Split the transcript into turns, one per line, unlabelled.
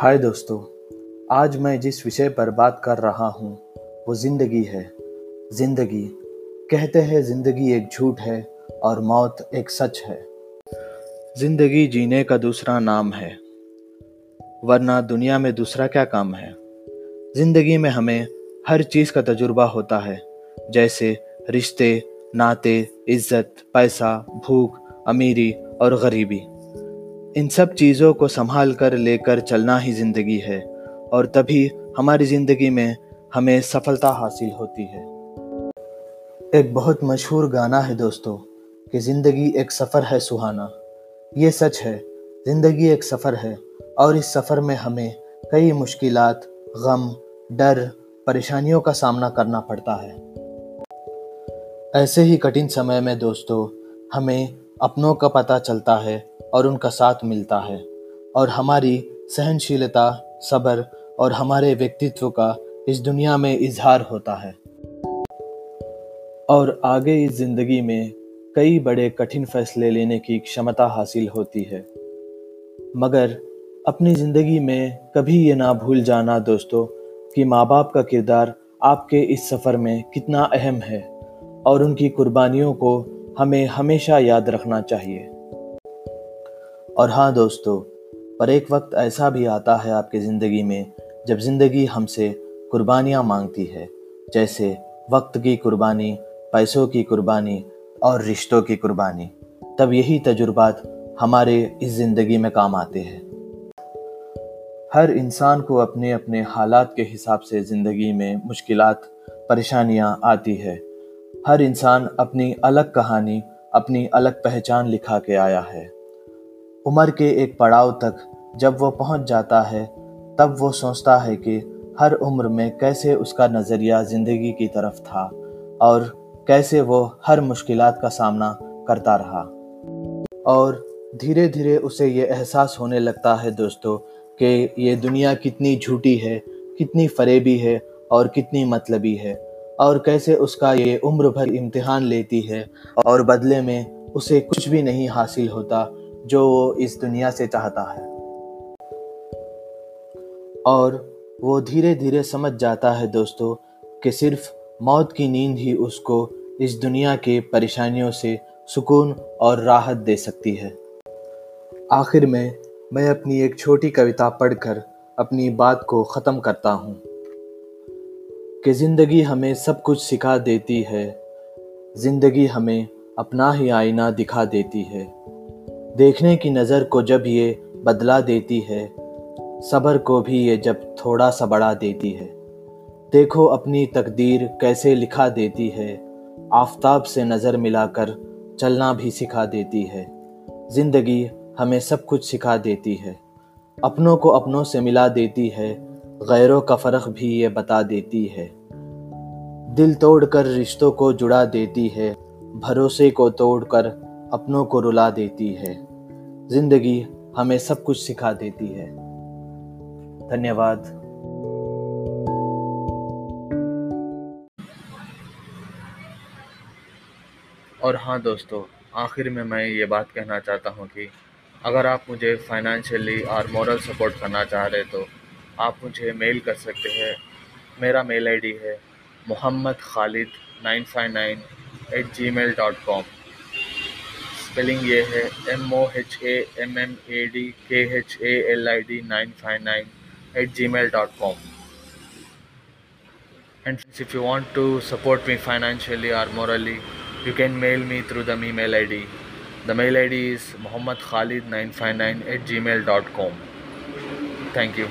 हाय दोस्तों, आज मैं जिस विषय पर बात कर रहा हूँ, वो ज़िंदगी है। ज़िंदगी, कहते हैं ज़िंदगी एक झूठ है और मौत एक सच है। ज़िंदगी जीने का दूसरा नाम है, वरना दुनिया में दूसरा क्या काम है? ज़िंदगी में हमें हर चीज़ का तजुर्बा होता है, जैसे रिश्ते, नाते, इज़्ज़त, पैसा, भूख, अमीरी और गरीबी। इन सब चीज़ों को संभाल कर लेकर चलना ही ज़िंदगी है, और तभी हमारी ज़िंदगी में हमें सफलता हासिल होती है। एक बहुत मशहूर गाना है दोस्तों, कि ज़िंदगी एक सफ़र है सुहाना। ये सच है, ज़िंदगी एक सफ़र है, और इस सफ़र में हमें कई मुश्किल गम, डर, परेशानियों का सामना करना पड़ता है। ऐसे ही कठिन समय में दोस्तों, हमें अपनों का पता चलता है और उनका साथ मिलता है। और हमारी सहनशीलता, सब्र और हमारे व्यक्तित्व का इस दुनिया में इजहार होता है। और आगे इस ज़िंदगी में कई बड़े कठिन फैसले लेने की क्षमता हासिल होती है। मगर अपनी ज़िंदगी में कभी ये ना भूल जाना दोस्तों कि माँ बाप का किरदार आपके इस सफ़र में कितना अहम है और उनकी कुर्बानियों को हमें हमेशा याद रखना चाहिए। और हाँ दोस्तों, पर एक वक्त ऐसा भी आता है आपकी ज़िंदगी में, जब ज़िंदगी हमसे कुर्बानियाँ मांगती है। जैसे वक्त की कुर्बानी, पैसों की कुर्बानी और रिश्तों की कुर्बानी। तब यही तजुर्बात हमारे इस ज़िंदगी में काम आते हैं। हर इंसान को अपने अपने हालात के हिसाब से ज़िंदगी में मुश्किल परेशानियाँ आती है। हर इंसान अपनी अलग कहानी, अपनी अलग पहचान लिखा के आया है। उम्र के एक पड़ाव तक जब वो पहुँच जाता है, तब वो सोचता है कि हर उम्र में कैसे उसका नज़रिया ज़िंदगी की तरफ़ था और कैसे वो हर मुश्किल का सामना करता रहा। और धीरे धीरे उसे ये एहसास होने लगता है दोस्तों कि ये दुनिया कितनी झूठी है, कितनी फरेबी है और कितनी मतलबी है और कैसे उसका ये उम्र भर इम्तिहान लेती है और बदले में उसे कुछ भी नहीं हासिल होता जो वो इस दुनिया से चाहता है। और वो धीरे धीरे समझ जाता है दोस्तों, कि सिर्फ़ मौत की नींद ही उसको इस दुनिया के परेशानियों से सुकून और राहत दे सकती है। आखिर में मैं अपनी एक छोटी कविता पढ़कर अपनी बात को ख़त्म करता हूँ, कि ज़िंदगी हमें सब कुछ सिखा देती है, ज़िंदगी हमें अपना ही आईना दिखा देती है। देखने की नज़र को जब ये बदला देती है, सब्र को भी ये जब थोड़ा सा बढ़ा देती है। देखो अपनी तकदीर कैसे लिखा देती है, आफताब से नज़र मिलाकर चलना भी सिखा देती है। ज़िंदगी हमें सब कुछ सिखा देती है, अपनों को अपनों से मिला देती है, गैरों का फ़र्क भी ये बता देती है। दिल तोड़कर रिश्तों को जुड़ा देती है, भरोसे को तोड़कर अपनों को रुला देती है। ज़िंदगी हमें सब कुछ सिखा देती है। धन्यवाद। और हाँ दोस्तों, आखिर में मैं ये बात कहना चाहता हूँ कि अगर आप मुझे फाइनेंशियली और मॉरल सपोर्ट करना चाह रहे तो आप मुझे मेल कर सकते हैं। मेरा मेल आईडी है Mohammad Khalid nine five nine eight gmail dot com spelling ये है M O H A M M A D K H A L I D nine five nine eight gmail dot com and if you want to support me financially और morally you can mail me through the me mail I D the mail I D is Mohammad Khalid nine five nine eight gmail dot com thank you